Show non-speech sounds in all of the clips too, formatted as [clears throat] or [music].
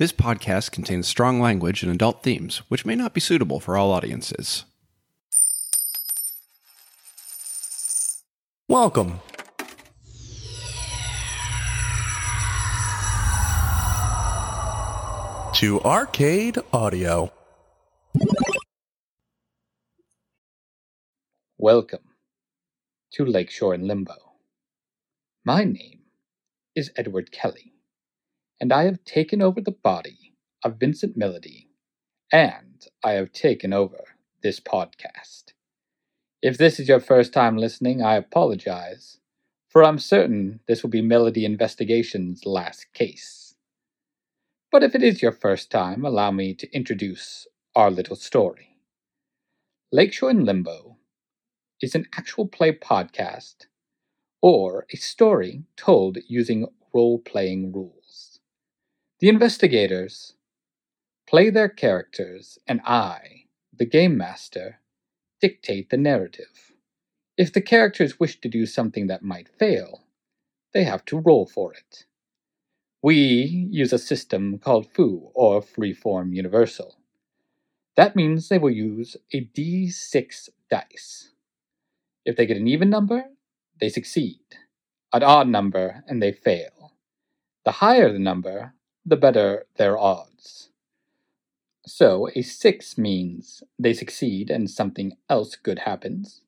This podcast contains strong language and adult themes, which may not be suitable for all audiences. Welcome. To Arcade Audio. Welcome to Lakeshore and Limbo. My name is Edward Kelly, and I have taken over the body of Vincent Melody, and I have taken over this podcast. If this is your first time listening, I apologize, for I'm certain this will be Melody Investigation's last case. But if it is your first time, allow me to introduce our little story. Lakeshore in Limbo is an actual play podcast or a story told using role playing rules. The investigators play their characters, and I, the game master, dictate the narrative. If the characters wish to do something that might fail, they have to roll for it. We use a system called FOO, or Freeform Universal. That means they will use a d6 dice. If they get an even number, they succeed. An odd number, and they fail. The higher the number, the better their odds. So, a 6 means they succeed and something else good happens.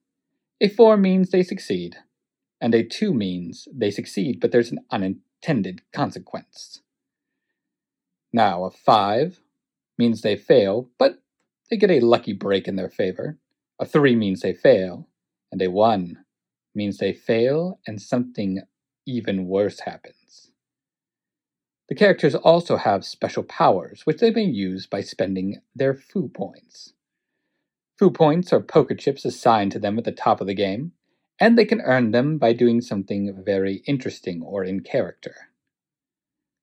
A 4 means they succeed. And a 2 means they succeed, but there's an unintended consequence. Now, a 5 means they fail, but they get a lucky break in their favor. A 3 means they fail, and a 1 means they fail and something even worse happens. The characters also have special powers, which they may use by spending their foo points. Foo points are poker chips assigned to them at the top of the game, and they can earn them by doing something very interesting or in character.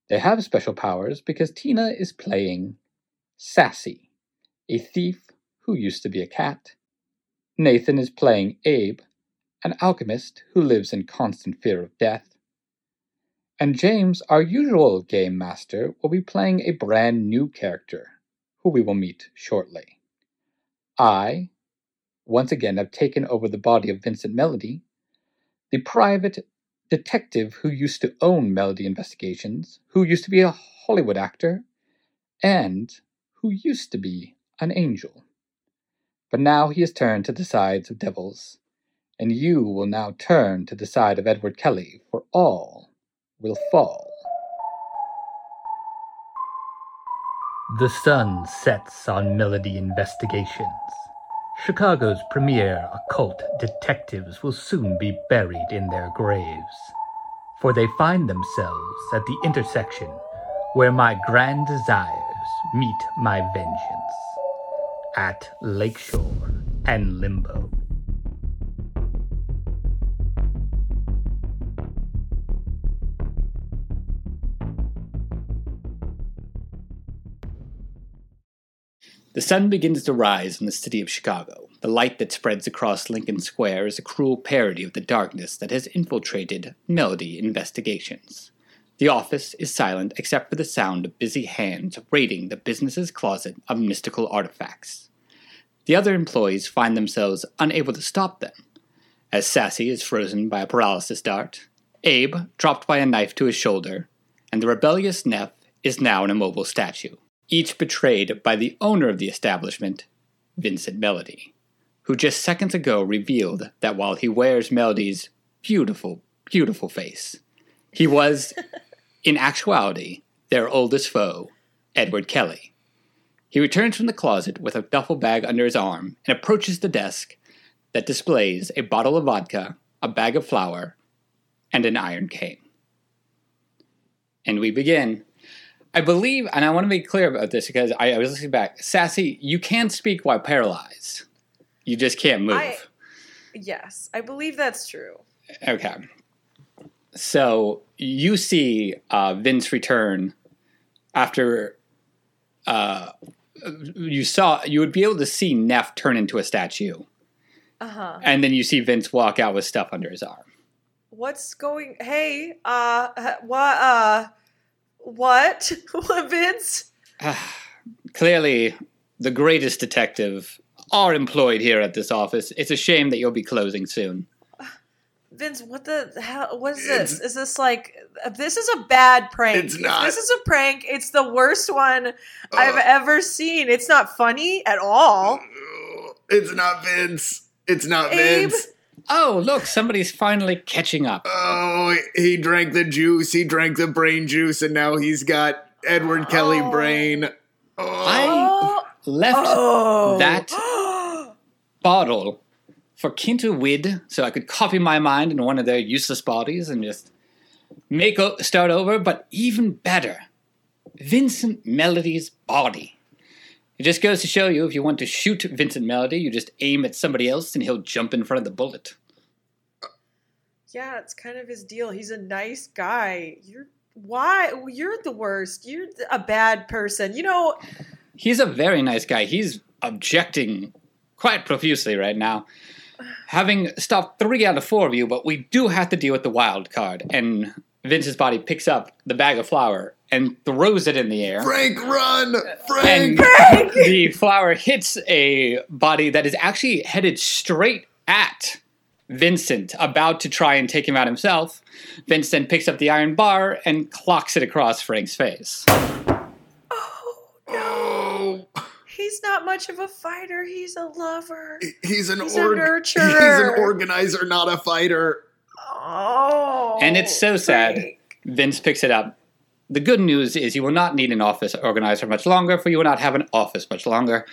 They have special powers because Tina is playing Sassy, a thief who used to be a cat. Nathan is playing Abe, an alchemist who lives in constant fear of death. And James, our usual game master, will be playing a brand new character, who we will meet shortly. I, once again, have taken over the body of Vincent Melody, the private detective who used to own Melody Investigations, who used to be a Hollywood actor, and who used to be an angel. But now he has turned to the sides of devils, and you will now turn to the side of Edward Kelly, for all will fall. The sun sets on Melody Investigations. Chicago's premier occult detectives will soon be buried in their graves, for they find themselves at the intersection where my grand desires meet my vengeance at Lakeshore and Limbo. The sun begins to rise in the city of Chicago. The light that spreads across Lincoln Square is a cruel parody of the darkness that has infiltrated Melody Investigations. The office is silent except for the sound of busy hands raiding the business's closet of mystical artifacts. The other employees find themselves unable to stop them, as Sassy is frozen by a paralysis dart, Abe dropped by a knife to his shoulder, and the rebellious Neff is now an immobile statue each betrayed by the owner of the establishment, Vincent Melody, who just seconds ago revealed that while he wears Melody's beautiful, beautiful face, he was, [laughs] in actuality, their oldest foe, Edward Kelly. He returns from the closet with a duffel bag under his arm and approaches the desk that displays a bottle of vodka, a bag of flour, and an iron cane. And we begin. I believe, and I want to be clear about this because I, I was listening back. Sassy, you can speak while paralyzed. You just can't move. I, yes, I believe that's true. Okay. So you see uh, Vince return after uh, you saw you would be able to see Neff turn into a statue, Uh huh. and then you see Vince walk out with stuff under his arm. What's going? Hey, uh, what? Uh, What? [laughs] What, Vince? Clearly, the greatest detective are employed here at this office. It's a shame that you'll be closing soon. Vince, what the hell? What is this? Is this like this is a bad prank? It's not. This is a prank. It's the worst one I've Uh, ever seen. It's not funny at all. It's not Vince. It's not Abe? Vince. Oh, look, somebody's finally catching up. Oh, he drank the juice. He drank the brain juice, and now he's got Edward Kelly Oh. brain. Oh, I left Oh, that [gasps] bottle for Kintu Wid so I could copy my mind in one of their useless bodies and just make o- start over, but even better, Vincent Melody's body. It just goes to show you if you want to shoot Vincent Melody, you just aim at somebody else and he'll jump in front of the bullet. yeah, it's kind of his deal. He's a nice guy. You're why? You're the worst. You're a bad person. You know. He's a very nice guy. He's objecting quite profusely right now. Having stopped three out of four of you, but we do have to deal with the wild card. And Vince's body picks up the bag of flour and throws it in the air. Frank, run! And Frank! the flour hits a body that is actually headed straight at Vincent, about to try and take him out himself. Vincent picks up the iron bar and clocks it across Frank's face. Oh, no. He's not much of a fighter. He's a lover. he's an He's a org- nurturer. He's an organizer, not a fighter. Oh. And it's so sad. Vince picks it up. The good news is you will not need an office organizer much longer, for you will not have an office much longer.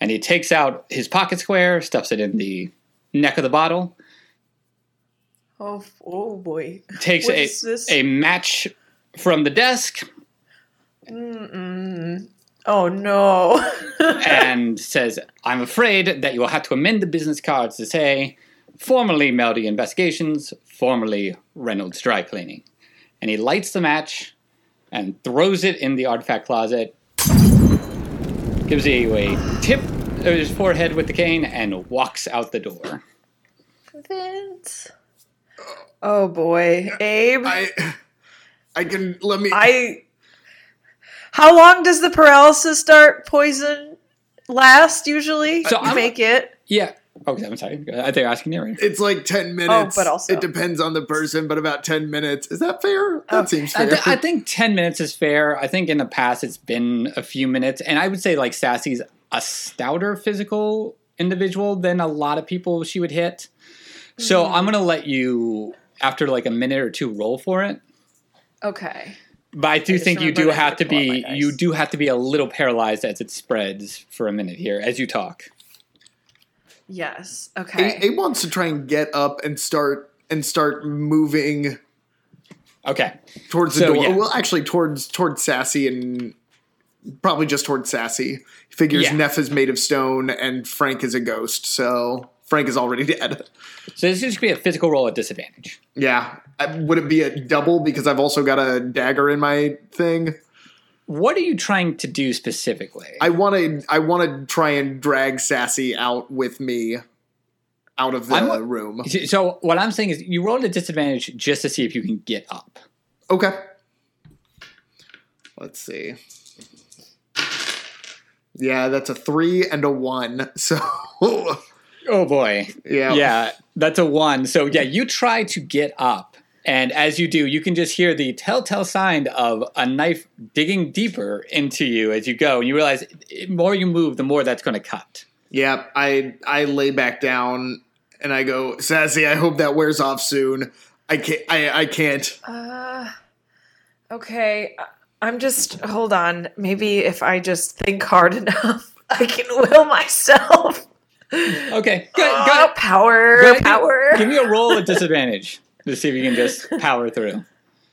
And he takes out his pocket square, stuffs it in the neck of the bottle, Oh, oh boy. takes What a, a match from the desk, Mm-mm. Oh no. [laughs] and says, I'm afraid that you will have to amend the business cards to say, formerly Melody Investigations, formerly Reynolds Dry Cleaning. And he lights the match and throws it in the artifact closet, gives you a tip of his forehead with the cane, and walks out the door. Vince. Oh boy, Abe. I, I, I can let me. I. How long does the paralysis dart poison last? Usually, So you I'm- make it. Yeah. Okay, I'm sorry. I think you're asking me. right? it's like ten minutes. Oh, but also- it depends on the person. But about ten minutes. Is that fair? That Okay. seems I, fair. th- I think 10 minutes is fair. I think in the past it's been a few minutes. And I would say, like, Sassy's a stouter physical individual than a lot of people she would hit. So Mm-hmm. I'm going to let you, after like a minute or two, roll for it. Okay. But I do just think you do have to to pull out be you do have to be a little paralyzed as it spreads for a minute here as you talk. Yes. A, Okay. A wants to try and get up and start and start moving Okay. towards the So, door. yeah. Well, actually, towards towards Sassy and probably just towards Sassy. He figures Yeah. Neff is made of stone and Frank is a ghost, so Frank is already [laughs] dead. So this is going to be a physical roll at disadvantage. Yeah, I- would it be a double because I've also got a dagger in my thing? What are you trying to do specifically? I want to. I want to try and drag Sassy out with me, out of the I'm- room. so what I'm saying is you roll at disadvantage just to see if you can get up. Okay. Let's see. Yeah, that's a three and a one. [laughs] So Oh boy. yeah, Yeah, that's a one. So yeah, you try to get up, and as you do, you can just hear the telltale sign of a knife digging deeper into you as you go, and you realize the more you move, the more that's going to cut. yeah. I I lay back down and I go, Sassy. I hope that wears off soon. I can't. I I can't. Uh, okay. I- I'm just hold on. Maybe if I just think hard [laughs] enough, I can will myself. Okay, [laughs] good. Oh, good. power, Go power. Give me a roll at disadvantage to see if you can just [laughs] power through.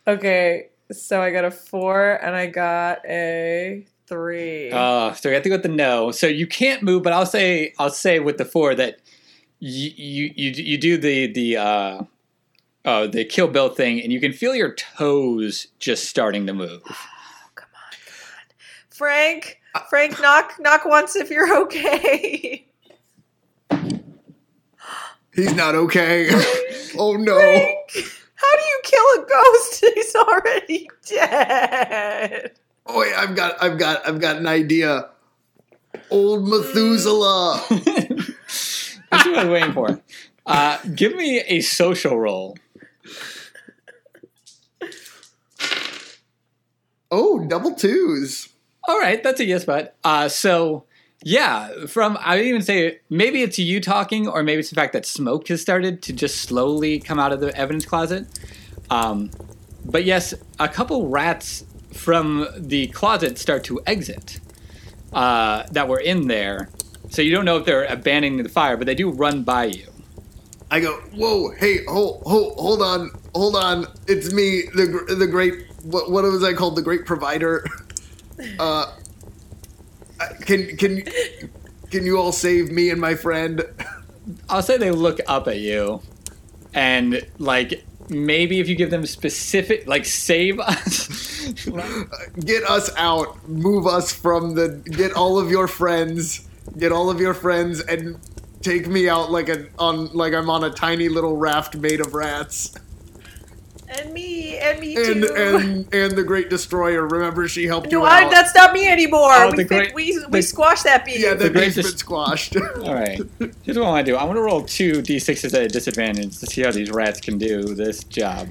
Okay, so I got a four and I got a three. Uh, so we have to go with the no. So you can't move, but I'll say I'll say with the four that you you you, you do the the uh, uh, the Kill Bill thing, and you can feel your toes just starting to move. Oh, [sighs] come on, come on. Frank, Frank, knock, knock once if you're okay. [laughs] He's not okay. oh no. Frank, how do you kill a ghost? [laughs] He's already dead. Oh wait, I've got I've got I've got an idea. Old Methuselah. [laughs] That's what I was waiting for. Uh, give me a social roll. oh, double twos. All right, that's a yes, but uh, so yeah, from I would even say maybe it's you talking, or maybe it's the fact that smoke has started to just slowly come out of the evidence closet. Um, but yes, a couple rats from the closet start to exit uh, that were in there. So you don't know if they're abandoning the fire, but they do run by you. I go, whoa, hey, hold, hold, hold on, hold on. It's me, the the great. What, what was I called? The great provider. [laughs] Uh, can can can you all save me and my friend? I'll say they look up at you, and like maybe if you give them specific, like save us. [laughs] Get us out. Move us from the. Get all of your friends. Get all of your friends and take me out like a on like I'm on a tiny little raft made of rats. And me, and me And too. and [laughs] and the great destroyer. Remember, she helped you no, I, out. that's not me anymore. Oh, we, great- we, the- squashed that beat. yeah, the, great beast dis- been squashed. [laughs] All right. Here's what I want to do. I want to roll two d6s at a disadvantage to see how these rats can do this job.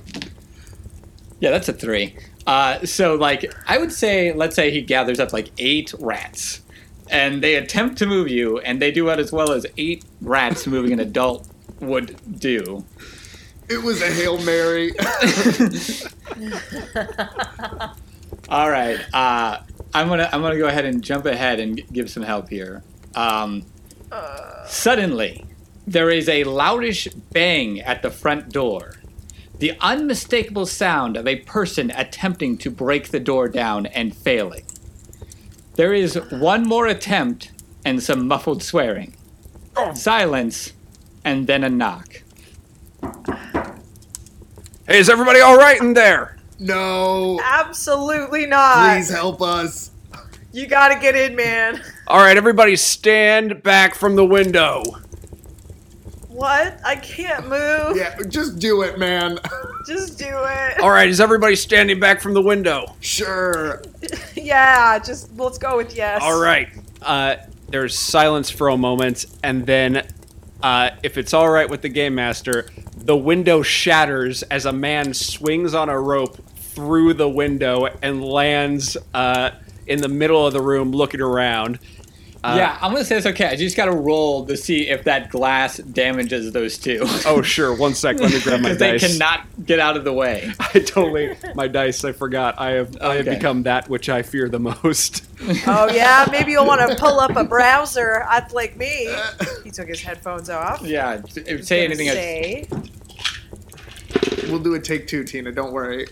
Yeah, that's a three. Uh, so, like, I would say, let's say he gathers up like eight rats, and they attempt to move you, and they do it as well as eight rats moving an adult would do. It was a hail mary. [laughs] All right. Uh, I'm gonna I'm gonna go ahead and jump ahead and g- give some help here. Um, suddenly, there is a loudish bang at the front door. The unmistakable sound of a person attempting to break the door down and failing. There is one more attempt and some muffled swearing. Silence, and then a knock. Hey, is everybody all right in there? no, Absolutely not. please help us. You gotta get in, man. All right, everybody stand back from the window. What? I can't move. Yeah, just do it, man. Just do it. All right, is everybody standing back from the window? Sure. [laughs] Yeah, just let's go with yes. All right. Uh, there's silence for a moment, and then, uh, if it's all right with the game master, the window shatters as a man swings on a rope through the window and lands uh, in the middle of the room, looking around. Uh, yeah, I'm gonna say it's okay. I just gotta roll to see if that glass damages those two. Oh, sure. One sec. Let me grab my [laughs] Because they cannot get out of the way. [laughs] I totally my dice. I forgot. I have I have become that which I fear the most. [laughs] Oh yeah, maybe you'll want to pull up a browser. I'd like me. He took his headphones off. Yeah, if- say anything. else. Say. We'll do a take two, Tina. Don't worry.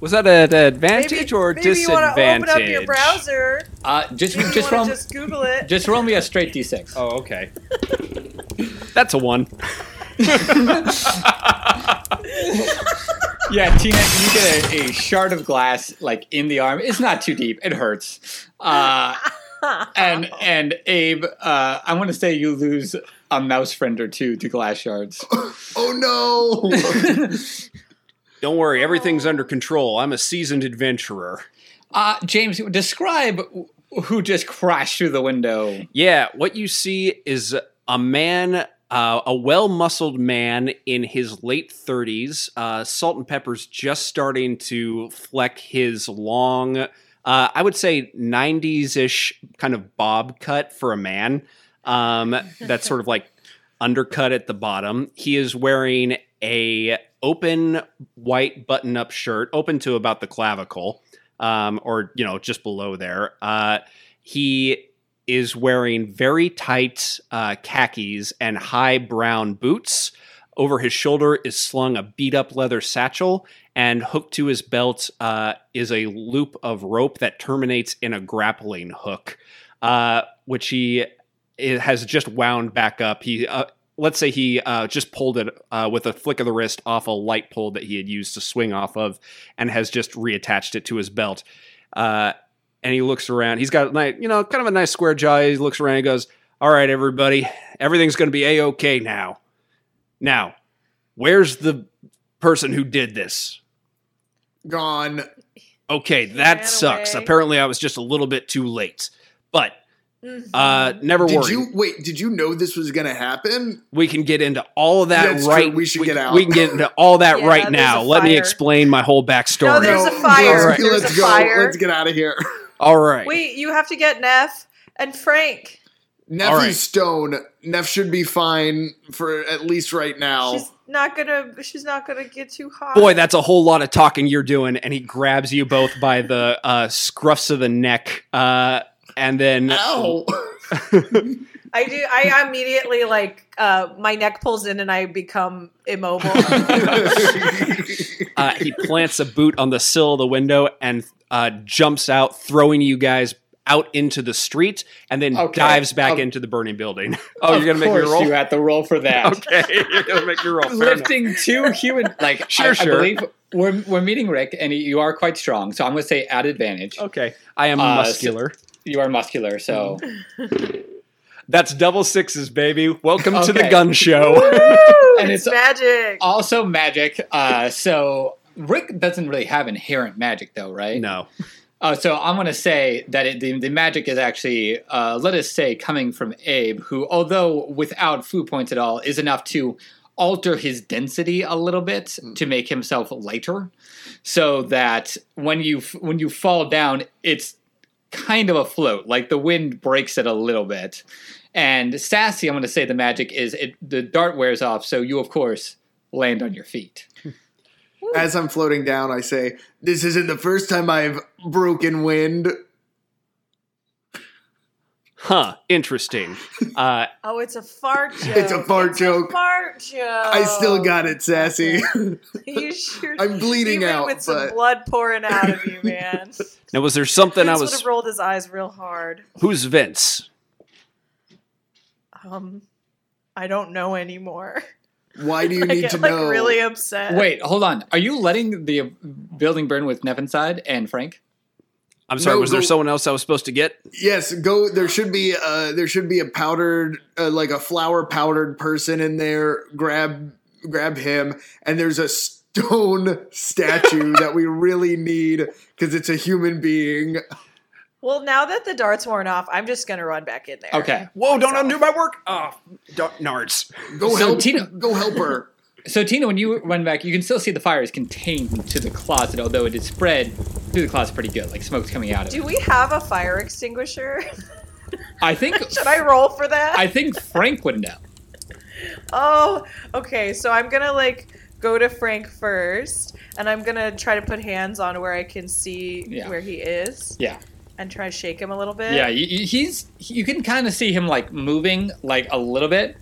Was that an advantage Maybe, or maybe you disadvantage? want to open up your browser. Uh, just Maybe just you roll just Google it. just roll me a straight d6. Oh, okay. That's a one. [laughs] Yeah, Tina, you get a, a shard of glass like in the arm. It's not too deep. It hurts. Uh, and and Abe, uh, I want to say you lose a mouse friend or two to glass shards. [laughs] Oh no! [laughs] Don't worry, everything's under control. I'm a seasoned adventurer. Uh, James, describe who just crashed through the window. Yeah, what you see is a man, uh, a well muscled man in his late 30s. Uh, Salt and Pepper's just starting to fleck his long, uh, I would say 90s ish kind of bob cut for a man. Um, that's sort of like [laughs] undercut at the bottom. He is wearing a open white button up shirt, open to about the clavicle, um, or you know just below there. Uh, he is wearing very tight uh, khakis and high brown boots. Over his shoulder is slung a beat up leather satchel, and hooked to his belt uh, is a loop of rope that terminates in a grappling hook, uh, which he has just wound back up. He uh, let's say he uh, just pulled it uh, with a flick of the wrist off a light pole that he had used to swing off of, and has just reattached it to his belt. Uh, and he looks around. He's got like you know kind of a nice square jaw. He looks around. and goes, "All right, everybody, everything's going to be a okay now. Now, where's the person who did this? Gone. Okay, that sucks. away. Apparently, I was just a little bit too late. But Uh, never Did worry. you wait? Did you know this was gonna happen? we can get into all of that That's true. right. We should get out. We can get into all that Yeah, right now. Let me explain my whole backstory. No, there's a fire. Let's, There's let's a go. fire. Let's get out of here. all right. Wait, you have to get Neff and Frank. Neff All right. is stone. Neff should be fine for at least right now. She's not gonna. She's not gonna get too hot. Boy, that's a whole lot of talking you're doing. And he grabs you both by the uh, scruffs of the neck, uh, and then Ow! [laughs] I do. I immediately like uh, my neck pulls in and I become immobile. [laughs] uh, he plants a boot on the sill of the window and uh, jumps out, throwing you guys out into the street, and then Okay. dives back Of- into the burning building. [laughs] Oh, you're gonna make your course roll. You had to roll for that. okay, you're gonna make your roll. Fair enough. Lifting two human, like Sure, I, sure. I believe we're we're meeting Rick, and you are quite strong. So I'm going to say at advantage. Okay, I am Uh, muscular. You are muscular, so [laughs] That's double sixes, baby. Welcome to the gun show. Woo! [laughs] And it's, it's- magic. also magic. Uh, so Rick doesn't really have inherent magic, though, right? no, Uh, so I'm going to say that it, the, the magic is actually, uh, let us say, coming from Abe, who, although without foo points at all, is enough to alter his density a little bit to make himself lighter, so that when you when you fall down, it's kind of afloat, like the wind breaks it a little bit. And sassy, I'm going to say the magic is it the dart wears off, so you of course land on your feet. As I'm floating down, I say, "This isn't the first time I've broken wind." Huh? Interesting. [laughs] Uh, oh, it's a fart joke. [laughs] It's a fart It's joke. A fart joke. I still got it, sassy. [laughs] You sure? I'm bleeding you went out, with some blood pouring out of you, man. now, was there something Vince I would was? have rolled his eyes real hard. Who's Vince? Um, I don't know anymore. Why do you I need get to like know? really upset. Wait, hold on. Are you letting the building burn with Neff inside and Frank? I'm sorry. No, was there someone else I was supposed to get? Yes, go. There should be uh there should be a powdered uh, like a flour powdered person in there. Grab grab him, and there's a stone [laughs] statue that we really need because it's a human being. Well, now that the dart's worn off, I'm just gonna run back in there. Okay. Whoa! Don't Myself. undo my work. Oh, don't, nards. Go So, help Tina- Go help her. So Tina, when you run back, you can still see the fire is contained to the closet, although it is spread through the closet pretty good, like smoke's coming out of Do it. we have a fire extinguisher? [laughs] I think Should I roll for that? I think Frank would know. Oh, okay. So I'm gonna like go to Frank first, and I'm gonna try to put hands on where I can see Yeah. where he is, Yeah. and try to shake him a little bit. Yeah, he's you can kind of see him like moving like a little bit.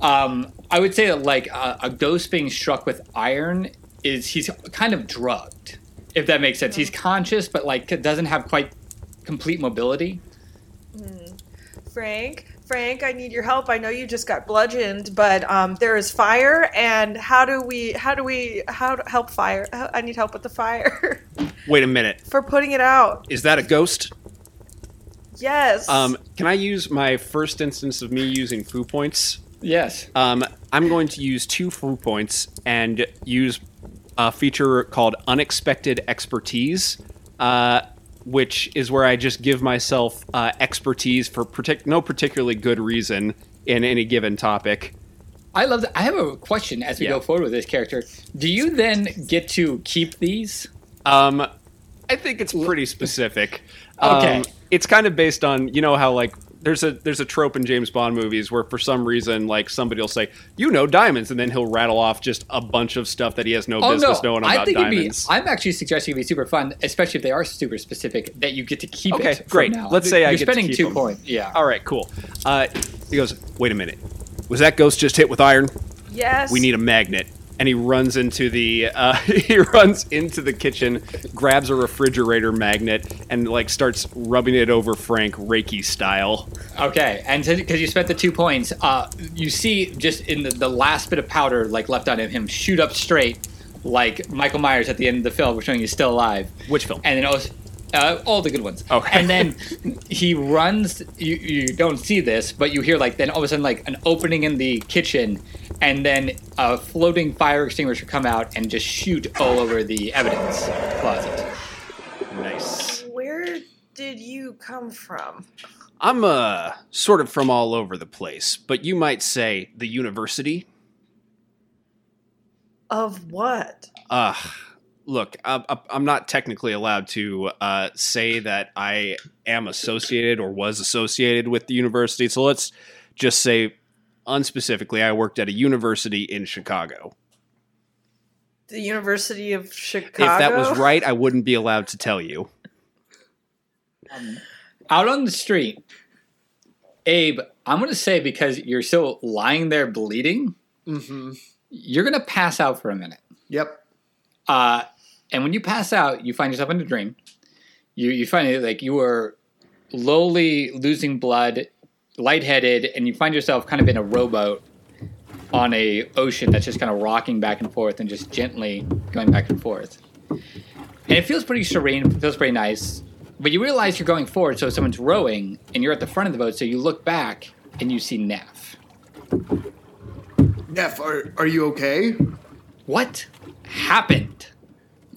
Um, I would say that like a, a ghost being struck with iron is he's kind of drugged, if that makes sense. He's conscious, but like doesn't have quite complete mobility. Frank, Frank, I need your help. I know you just got bludgeoned, but um, there is fire, and how do we? How do we? How to help fire? I need help with the fire [laughs] Wait a minute. for putting it out. Is that a ghost? Yes. Um, can I use my first instance of me using foo points? Yes. Um, I'm going to use two foo points and use a feature called unexpected expertise, uh, which is where I just give myself uh, expertise for partic- no particularly good reason in any given topic. I love that. I have a question as we Yeah. go forward with this character. Do you then get to keep these? Um, I think it's pretty specific. Okay. Um, it's kind of based on you know how like there's a there's a trope in James Bond movies where for some reason like somebody will say you know diamonds and then he'll rattle off just a bunch of stuff that he has no Oh business no! knowing I about think it'd be. I'm actually suggesting it'd be super fun, especially if they are super specific. That you get to keep Okay, it. from great. Now. Let's say You're get to spending keep two points. Yeah. All right, cool. Uh, he goes, wait a minute. Was that ghost just hit with iron? yes. We need a magnet. And he runs into the uh, [laughs] he runs into the kitchen, grabs a refrigerator magnet, and like starts rubbing it over Frank Reiki style. Okay, and because you spent the two points, uh, you see just in the, the last bit of powder like left on him, him shoot up straight, like Michael Myers at the end of the film, we're showing he's still alive. Which film? And then also, Uh, all the good ones. Okay. And then he runs. You, you don't see this, but you hear like then all of a sudden like an opening in the kitchen, and then a floating fire extinguisher come out and just shoot all over the evidence closet. Nice. Where did you come from? I'm uh sort of from all over the place, but you might say the university. Of what? Uh look, I, I- I'm not technically allowed to uh, say that I am associated or was associated with the university, so let's just say unspecifically, I worked at a university in Chicago. The University of Chicago. If that was right, I wouldn't be allowed to tell you. Out on the street, Abe, I'm gonna say because you're still lying there bleeding, Mm-hmm. you're gonna pass out for a minute. Yep. Uh, and when you pass out, you find yourself in a dream. You you find it like you are lowly losing blood, lightheaded, and you find yourself kind of in a rowboat on a ocean that's just kind of rocking back and forth and just gently going back and forth. And it feels pretty serene. It feels pretty nice. But you realize you're going forward, so someone's rowing, and you're at the front of the boat. So you look back and you see Neff. Neff, are are you okay? What happened?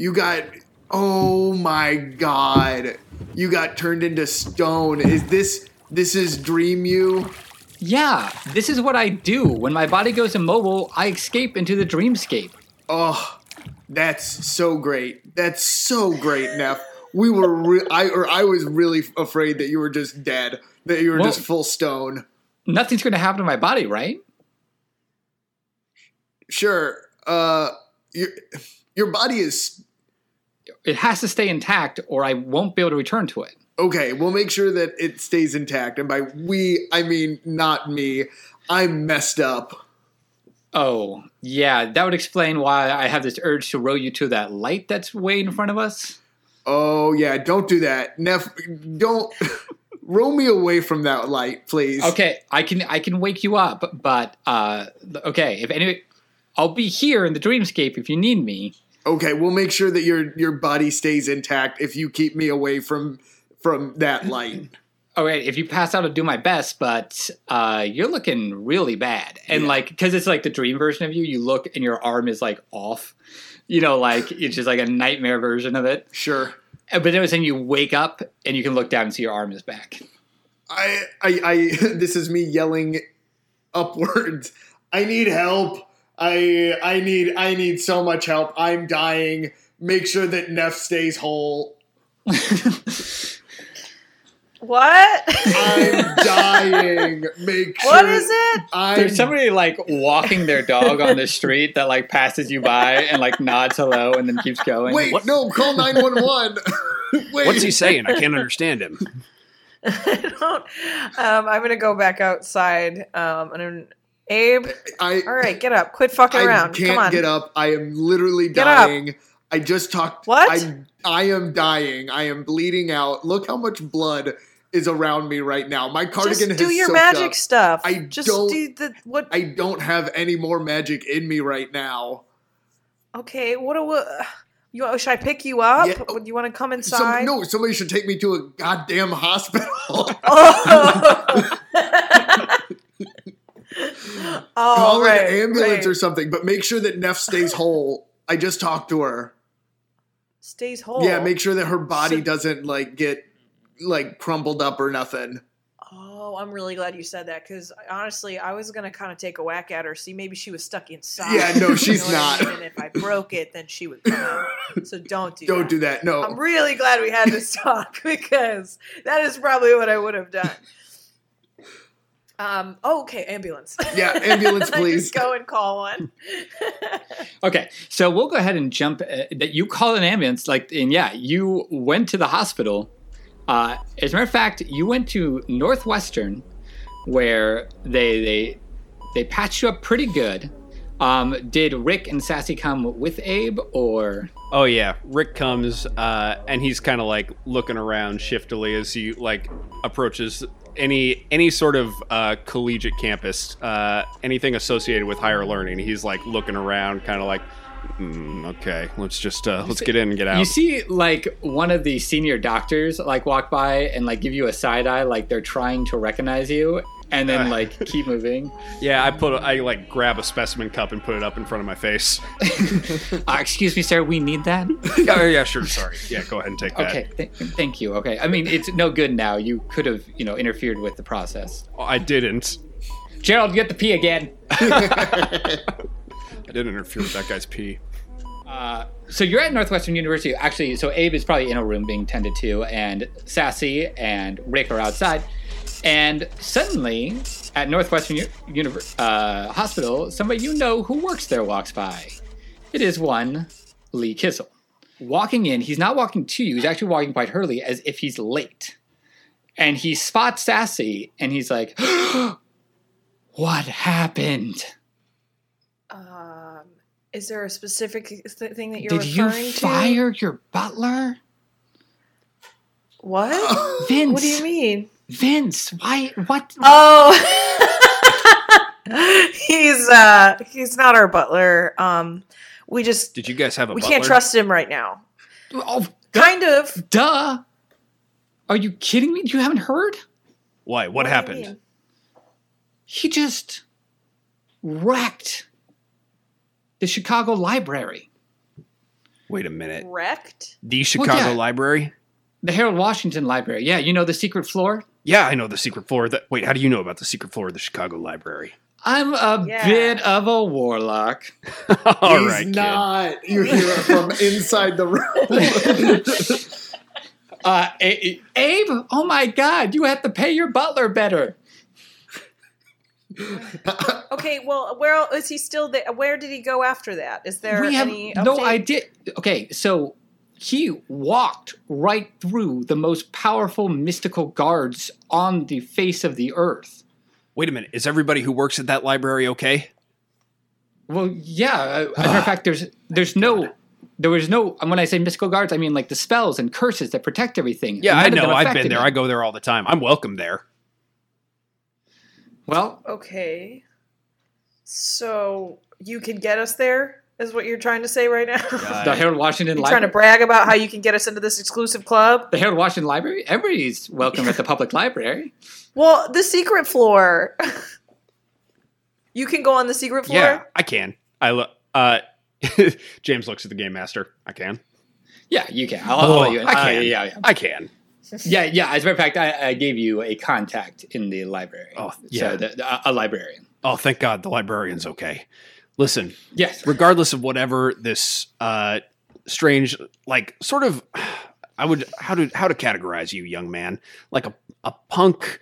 You got oh my god. You got turned into stone. Is this this is dream you? Yeah, this is what I do. When my body goes immobile, I escape into the dreamscape. Oh, that's so great. That's so great, Neff. We were re- I or I was really afraid that you were just dead. That you were Well- just full stone. Nothing's going to happen to my body, right? Sure. Uh your your body is It has to stay intact or I won't be able to return to it. okay. We'll make sure that it stays intact. And by we, I mean not me. I'm messed up. Oh, yeah, that would explain why I have this urge to row you to that light that's way in front of us. Oh yeah, don't do that. Neff, don't [laughs] row me away from that light, please. Okay, I can I can wake you up, but uh okay, if any I'll be here in the dreamscape if you need me. Okay, we'll make sure that your your body stays intact if you keep me away from from that light. [clears throat] All right, if you pass out, I'll do my best, but uh, you're looking really bad. And Yeah. like, because it's like the dream version of you, you look and your arm is like off. You know, like it's just like a nightmare version of it. Sure. Uh, But then when you wake up and you can look down and see your arm is back. I I I [laughs] this is me yelling upwards. I need help. I I need I need so much help. I'm dying. Make sure that Neff stays whole. What? I'm [laughs] dying. Make sure what is it? I'm There's somebody like walking their dog on the street that like passes you by and like nods hello and then keeps going. Wait, What? no, call 911. [laughs] Wait. What's he saying? I can't understand him. [laughs] I don't. Um, I'm gonna go back outside. Um, and then, Abe, I all right, get up. Quit fucking I around. can't Come on. get up. I am literally Get up. dying. I just talked. What? I, I am dying. I am bleeding out. Look how much blood is around me right now. My cardigan. Just do has your magic up. stuff. I Just don't- do the what? I don't have any more magic in me right now. okay, what do we, you? Should I pick you up? Yeah. Would you want to come Some, inside? no, somebody should take me to a goddamn hospital. Oh. [laughs] [laughs] [laughs] oh, Call right, an ambulance right. or something, but make sure that Neff stays [laughs] whole. I just talked to her. stays whole. Yeah, make sure that her body So- doesn't like get like crumpled up or nothing. Oh, I'm really glad you said that because honestly, I was gonna kind of take a whack at her, see maybe she was stuck inside. Yeah, no, [laughs] You she's know what I not. mean? And if I broke it, then she would come out. So don't do Don't that. do that. No. I'm really glad we had this talk because that is probably what I would have done. Um. Oh, okay. Ambulance. Yeah, [laughs] ambulance, please. Just go and call one. [laughs] Okay, so we'll go ahead and jump. Uh, that you call an ambulance, like, and yeah, you went to the hospital. Uh, as a matter of fact, you went to Northwestern, where they they they patched you up pretty good. Um, did Rick and Sassy come with Abe, or Oh yeah, Rick comes uh, and he's kind of like looking around shiftily as he like approaches any any sort of uh, collegiate campus, uh, anything associated with higher learning. He's like looking around, kind of like Mm, okay, let's just uh, let's get in and get out. You see, like one of the senior doctors, like walk by and like give you a side eye, like they're trying to recognize you, and then [laughs] like keep moving. yeah, I put a, I like grab a specimen cup and put it up in front of my face. [laughs] Uh, excuse me, sir, we need that. [laughs] oh yeah, sure. Sorry. Yeah, go ahead and take that. Okay, th- thank you. Okay, I mean it's no good now. You could have, you know, interfered with the process. Oh, I didn't. Gerald, get the pee again. I didn't interfere with that guy's pee. Uh, so you're at Northwestern University. Actually, so Abe is probably in a room being tended to, and Sassy and Rick are outside. And suddenly, at Northwestern U- Univer- uh, Hospital, somebody you know who works there walks by. It is one Lee Kissel. Walking in, he's not walking to you, he's actually walking quite hurriedly as if he's late. And he spots Sassy, and he's like, [gasps] What happened? Um, is there a specific th- thing that you're Did you referring to? fire your butler? What? [gasps] Vince. what do you mean? Vince, why? What? Oh, [laughs] he's uh he's not our butler. Um, we just Did you guys have a? we butler? can't trust him right now. Oh, Kind of. duh. Are you kidding me? You haven't heard? Why? What, do you happened? He just wrecked the Chicago Library. Wait a minute. Wrecked? The Chicago yeah. Library. The Harold Washington Library. Yeah, you know the secret floor? Yeah, I know the secret floor. That wait, how do you know about the secret floor of the Chicago Library? I'm a Yeah. bit of a warlock. [laughs] All He's right, kid. not. You hear it from [laughs] inside the room. [laughs] Uh, A- A- Abe, oh my God, you have to pay your butler better. Okay, well, where is he still there? Where did he go after that? Is there we have any no update? idea. Okay, so he walked right through the most powerful mystical guards on the face of the earth. Wait a minute. Is everybody who works at that library okay? Well, yeah. uh, As a matter of [sighs] fact, there's there's no there was no. and When I say mystical guards, I mean like the spells and curses that protect everything. Yeah, None I know. I've been there. me. I go there all the time. I'm welcome there. Well, Okay. So you can get us there, is what you're trying to say right now? the [laughs] Harold Washington Library. You're trying to brag about how you can get us into this exclusive club? the Harold Washington Library. Everybody's welcome at the public [laughs] library. Well, the secret floor. [laughs] you can go on the secret floor. Yeah, I can. I look. Uh, James looks at the game master. I can. Yeah, you can. I'll, I'll let you in. I Uh, can. yeah, yeah, I can. yeah, yeah. As a matter of fact, I, I gave you a contact in the library. Oh, yeah. so the, the- a librarian. Oh, thank God, the librarian's okay. Listen, Yes. regardless of whatever this uh, strange, like, sort of, I would how to how to categorize you, young man, like a a punk.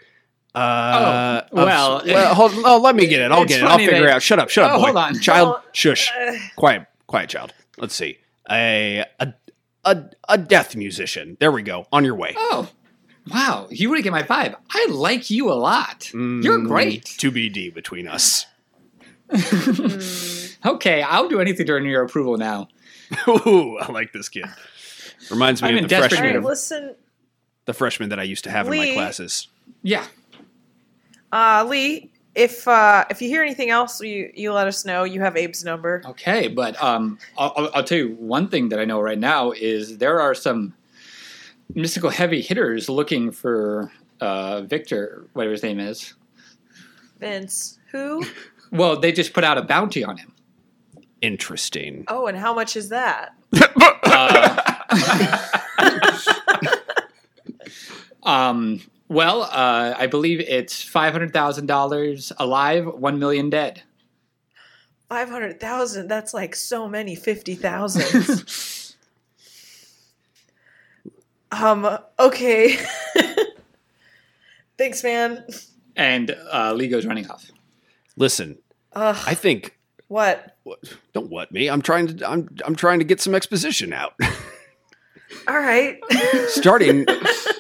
Uh, Oh, of- well, well, [laughs] hold, oh, let me get it. I'll get it. I'll figure that- it out. Shut up, shut up, Oh, boy. hold on. child. Well, shush. uh, quiet, quiet, child. Let's see. A a a a death musician. There we go. On your way. Oh, wow. You really get my vibe. I like you a lot. You're Mm, great. To BD between us. [laughs] Okay, I'll do anything to earn your approval now. [laughs] Ooh, I like this kid. Reminds me I'm of the freshman, right, need listen, the freshman that I used to have in my classes. Yeah. uh, Lee. If uh, if you hear anything else, you you let us know. You have Abe's number. Okay, but um, I'll, I'll- I'll tell you one thing that I know right now is there are some mystical heavy hitters looking for uh, Victor, whatever his name is. Vince, who? [laughs] Well, they just put out a bounty on him. Interesting. Oh, and how much is that? [laughs] Um, well, uh, I believe it's five hundred thousand dollars alive, one million dead. Five hundred thousand. That's like so many fifty thousands. [laughs] um. Okay. [laughs] Thanks, man. and uh, Lee goes running off. Listen, Ugh. I think what? don't what me. I'm trying to I'm I'm trying to get some exposition out. All right. [laughs] starting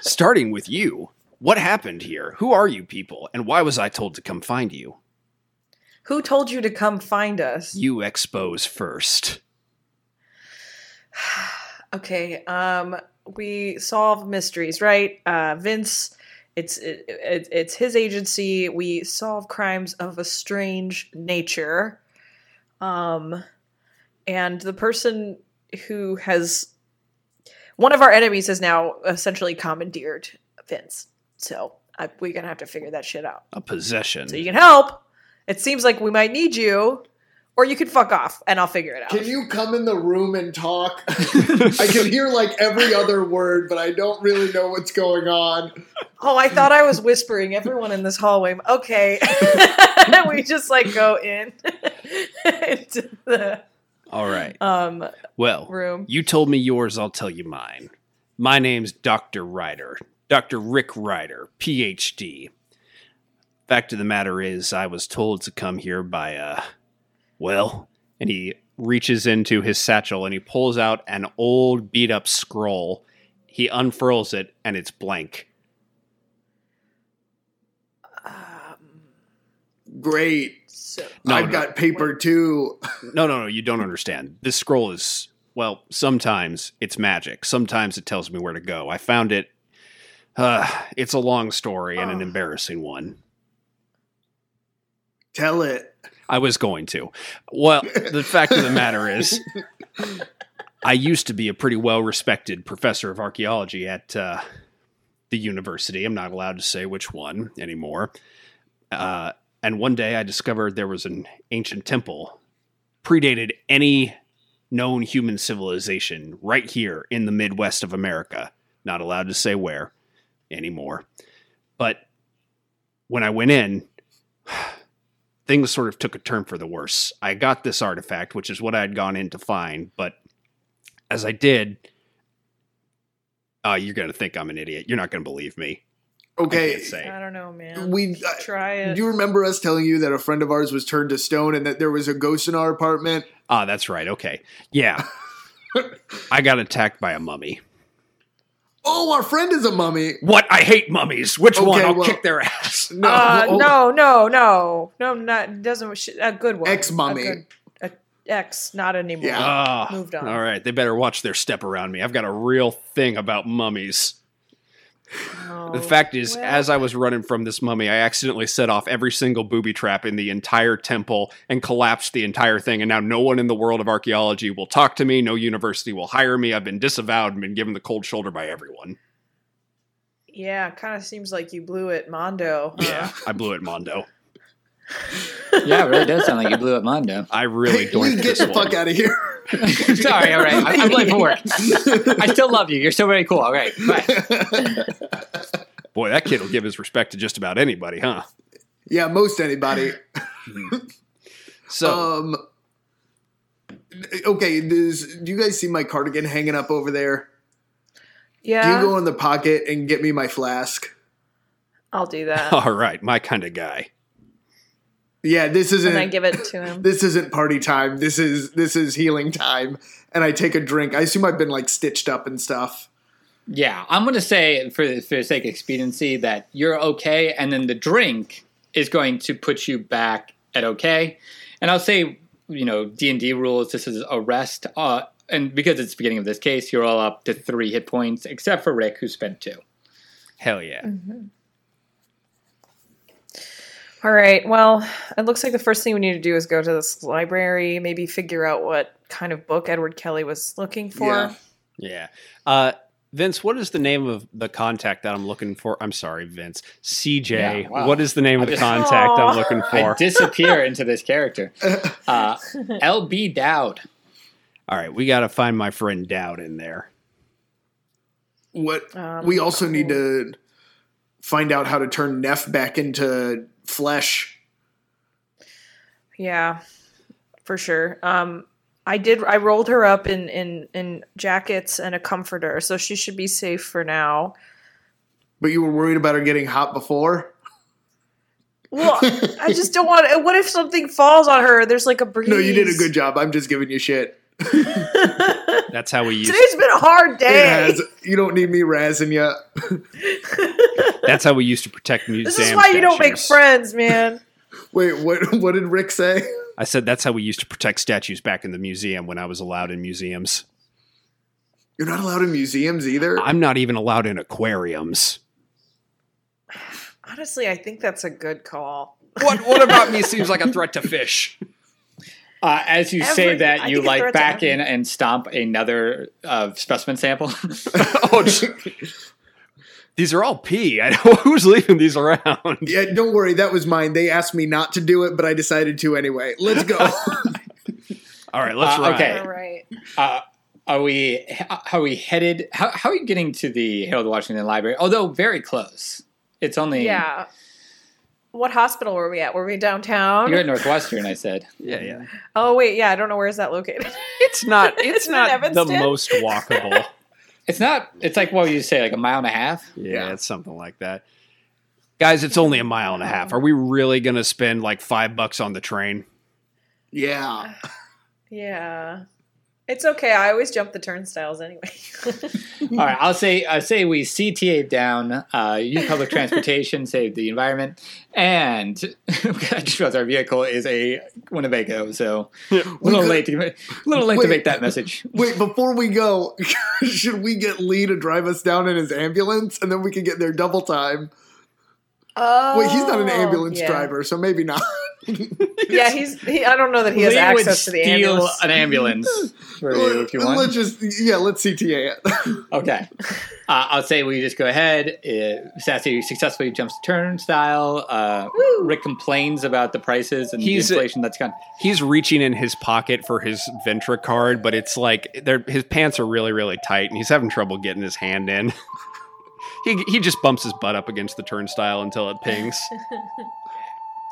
starting with you. What happened here? Who are you people? And why was I told to come find you? Who told you to come find us? You expose first. [sighs] Okay. Um. We solve mysteries, right? Uh, Vince. It's it, it, it's his agency. We solve crimes of a strange nature. Um, and the person who has one of our enemies has now essentially commandeered Vince. So I, we're gonna have to figure that shit out. A possession. So you can help. It seems like we might need you, or you can fuck off, and I'll figure it out. Can you come in the room and talk? [laughs] I can hear like every other word, but I don't really know what's going on. Oh, I thought I was [laughs] whispering. Everyone in this hallway. Okay, [laughs] we just like go in [laughs] into the All right. um Well, room. you told me yours, I'll tell you mine. My name's Dr. Ryder. Dr. Rick Ryder, PhD. Fact of the matter is, I was told to come here by, uh, well, and he reaches into his satchel and he pulls out an old beat up scroll. He unfurls it and it's blank. Um, Great. so No, I've no. got paper too. [laughs] No, no, no, you don't understand. This scroll is, well, sometimes it's magic. Sometimes it tells me where to go. I found it. Uh, it's a long story and an Oh. embarrassing one. Tell it. I was going to. Well, [laughs] the fact of the matter is, I used to be a pretty well respected professor of archaeology at uh, the university. I'm not allowed to say which one anymore. Uh, and one day I discovered there was an ancient temple, predated any known human civilization, right here in the Midwest of America. Not allowed to say where anymore. But when I went in, [sighs] things sort of took a turn for the worse. I got this artifact, which is what I had gone in to find, but as I did, uh, you're going to think I'm an idiot. You're not going to believe me. I Okay. can't say. I don't know, man. We. Try it. Do you remember us telling you that a friend of ours was turned to stone and that there was a ghost in our apartment? Ah, that's right. Okay. Yeah. [laughs] I got attacked by a mummy. Oh, our friend is a mummy. What? I hate mummies. Which one? I'll well- kick their ass. No, uh, oh, no, no, no, no, not doesn't a good one. Ex-mummy. A good- a Ex, not anymore. Yeah. Ah, Moved on. All right. They better watch their step around me. I've got a real thing about mummies. Oh, The fact is, well, as I was running from this mummy, I accidentally set off every single booby trap in the entire temple and collapsed the entire thing. And now no one in the world of archaeology will talk to me. No university will hire me. I've been disavowed and been given the cold shoulder by everyone. yeah, kind of seems like you blew it, Mondo. huh? Yeah, I blew it, Mondo. Yeah, it really does sound like you blew up Mondo. I really Hey, Lee, doinked get this the one. fuck out of here. [laughs] Sorry, all right. I- I'm late for work. I still love you. You're still very cool. All right, bye. [laughs] Boy, that kid will give his respect to just about anybody, huh? yeah, most anybody. [laughs] So, Um. Okay, does, do you guys see my cardigan hanging up over there? Yeah, Can you go in the pocket and get me my flask? I'll do that. all right, my kind of guy. Yeah, this isn't. and I give it to him. [laughs] this isn't party time. This is this is healing time. And I take a drink. I assume I've been like stitched up and stuff. Yeah, I'm going to say, for the, for the sake of expediency, that you're okay, and then the drink is going to put you back at okay. And I'll say, you know, D and D rules. This is a rest, uh, and because it's the beginning of this case, you're all up to three hit points, except for Rick, who spent two. Hell yeah. All right. Well, it looks like the first thing we need to do is go to this library, maybe figure out what kind of book Edward Kelly was looking for. Yeah. Yeah. Uh, Vince, what is the name of the contact that I'm looking for? I'm sorry, Vince. CJ. Yeah, wow. What is the name of I the just- contact Aw. I'm looking for? I for? disappear [laughs] into this character. [laughs] Uh, LB Dowd. All right, we got to find my friend Dowd in there. What Um, we also need to find out how to turn Neff back into flesh. Yeah, for sure. Um, I did. I rolled her up in in in jackets and a comforter, so she should be safe for now. But you were worried about her getting hot before? Well, I [laughs] just don't want. What if something falls on her? There's like a breeze. No, you did a good job. I'm just giving you shit. That's how we [laughs] use. Today's been a hard It day. has. You don't need me razzing you. [laughs] That's how we used to protect museum. This is why you don't make statues. friends, man. [laughs] Wait, what? What did Rick say? I said that's how we used to protect statues back in the museum when I was allowed in museums. You're not allowed in museums either. I'm not even allowed in aquariums. Honestly, I think that's a good call. What? What about [laughs] me seems like a threat to fish? Uh, as you say that, I you like back in and stomp another uh, specimen sample. [laughs] oh, these are all pee. I know [laughs] who's leaving these around. Yeah, don't worry, that was mine. They asked me not to do it, but I decided to anyway. Let's go. [laughs] All right, let's Uh, ride. okay. All right. uh, are we? How are we headed? How, how are you getting to the Harold Washington Library? Although very close. It's only Yeah. What hospital were we at? Were we downtown? You're at Northwestern. I said. [laughs] Yeah, yeah. oh wait, yeah, I don't know where is that located. It's not. It's It's in not the most walkable. It's not. It's like what would you say, like a mile and a half. Yeah, it's something like that. Guys, it's only a mile and a half. Are we really going to spend like five bucks on the train? yeah. [laughs] yeah. It's okay. I always jump the turnstiles anyway. [laughs] All right, I'll say. I say we CTA down. Uh, use public transportation, [laughs] save the environment, and [laughs] I just realized our vehicle is a Winnebago, so a little could- late to a little late to make that message. Wait, before we go, should we get Lee to drive us down in his ambulance and then we can get there double time? oh, Wait, he's not an ambulance yeah. driver, so maybe not. [laughs] Yeah, he's. He, I don't know that he has Lee would access to the steal ambulance. an ambulance [laughs] for you if you want. Let's just yeah, let's CTA it. [laughs] Okay. Uh, I'll say we just go ahead. Uh, Sassy successfully jumps the turnstile. Uh, Rick complains about the prices and He's- the inflation that's gone. He's reaching in his pocket for his Ventra card, but it's like they're, his pants are really, really tight, and he's having trouble getting his hand in. he he just bumps his butt up against the turnstile until it pings.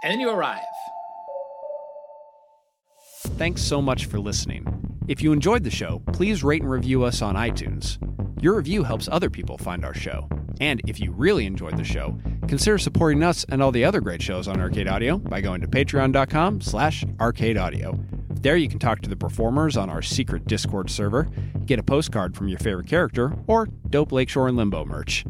And then you arrive. Thanks so much for listening. If you enjoyed the show, please rate and review us on iTunes. Your review helps other people find our show. And if you really enjoyed the show, consider supporting us and all the other great shows on Arcade Audio by going to patreon.com slash arcadeaudio. There you can talk to the performers on our secret Discord server, get a postcard from your favorite character, or dope Lakeshore and Limbo merch.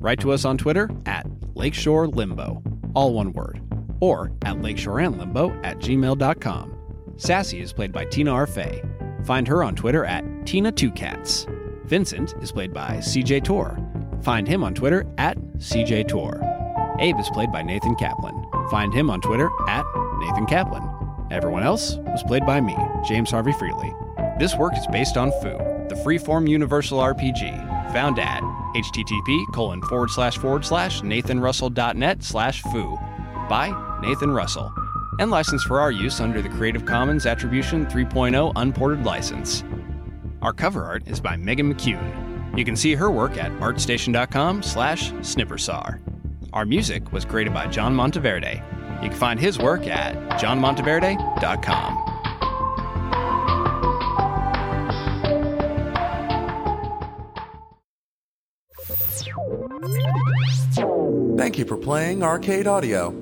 Write to us on Twitter at Lakeshore Limbo, all one word, or at lakeshoreandlimbo at gmail.com. Sassy is played by Tina Arfey. Find her on Twitter at Tina2Cats. Vincent is played by CJ Tor. Find him on Twitter at CJ Tor. Abe is played by Nathan Kaplan. Find him on Twitter at Nathan Kaplan. Everyone else was played by me, James Harvey Freely. This work is based on Foo, the freeform universal RPG, found at http colon forward slash forward slash nathanrussell.net slash foo by Nathan Russell, and licensed for our use under the Creative Commons Attribution 3.0 Unported License. Our cover art is by Megan McCune. You can see her work at artstation.com slash snippersar. Our music was created by John Monteverde. You can find his work at johnmonteverde.com. Thank you for playing Arcade Audio.